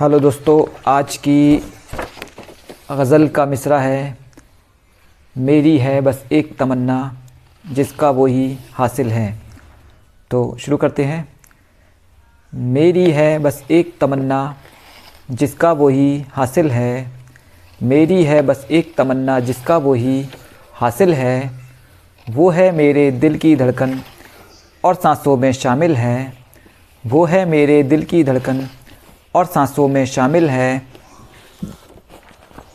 Hello दोस्तों, आज की गज़ल का मिसरा है, मेरी है बस एक तमन्ना, जिसका वो ही हासिल है। तो शुरू करते हैं। मेरी है बस एक तमन्ना, जिसका वो ही हासिल है। मेरी है बस एक तमन्ना, जिसका वो ही हासिल है। वो है मेरे दिल की धड़कन और सांसों में शामिल है। वो है मेरे दिल की धड़कन और सांसों में शामिल है।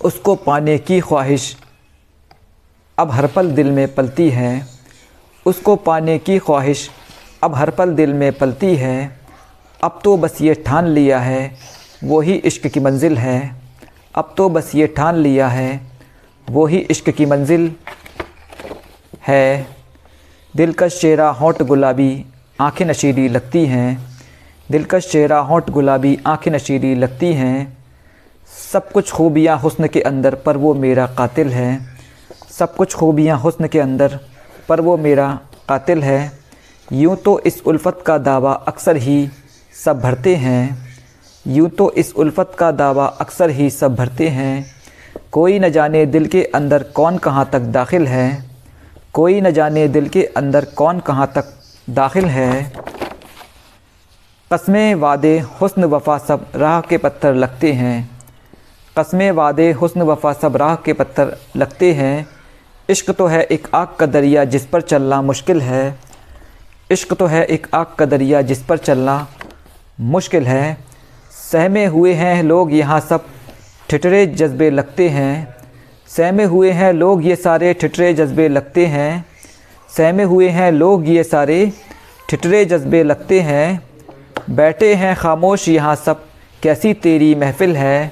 उसको पाने की ख्वाहिश अब हर पल दिल में पलती है। उसको पाने की ख्वाहिश अब हर पल दिल में पलती है। अब तो बस ये ठान लिया है वही इश्क की मंजिल है। अब तो बस ये ठान लिया है वही इश्क की मंजिल है। दिलकश चेहरा होंठ गुलाबी, आँखें नशीली लगती हैं। दिलकश चेहरा, होंठ गुलाबी, आँखें नशीली लगती हैं। सब कुछ खूबियाँ हुस्न के अंदर, पर वो मेरा कातिल है। सब कुछ खूबियाँ हुस्न के अंदर, पर वो मेरा कातिल है। यूँ तो इस उल्फत का दावा अक्सर ही सब भरते हैं। यूँ तो इस उल्फत का दावा अक्सर ही सब भरते हैं। कोई न जाने दिल के अंदर कौन कहाँ तक दाखिल है। कोई न जाने दिल के अंदर कौन कहाँ तक दाखिल है। कस्में वादे हुस्न वफ़ा सब राह के पत्थर लगते हैं। कस्में वादे हुस्न वफ़ा सब राह के पत्थर लगते हैं। इश्क तो है एक आग का दरिया जिस पर चलना मुश्किल है। इश्क तो है एक आग का दरिया जिस पर चलना मुश्किल है। सहमे हुए हैं लोग यहाँ सब ठिठरे जज्बे लगते हैं। सहमे हुए हैं लोग ये सारे ठिठरे जज्बे लगते हैं। सहमे हुए हैं लोग ये सारे ठिठरे जज्बे लगते हैं। बैठे हैं खामोश, यहाँ सब कैसी तेरी महफ़िल है?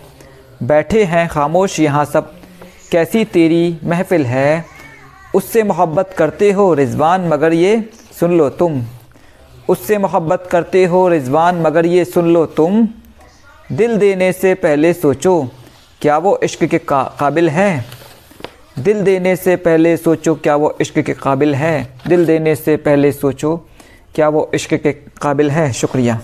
बैठे हैं खामोश, यहाँ सब कैसी तेरी महफ़िल है? उससे मोहब्बत करते हो रिजवान, मगर ये सुन लो तुम। उससे मोहब्बत करते हो रिजवान, मगर ये सुन लो तुम। दिल देने से पहले सोचो, क्या वो इश्क के काबिल है? दिल देने से पहले सोचो, क्या वो इश्क के काबिल है? दिल देने से पहले सोचो क्या वो इश्क के काबिल हैं? शुक्रिया।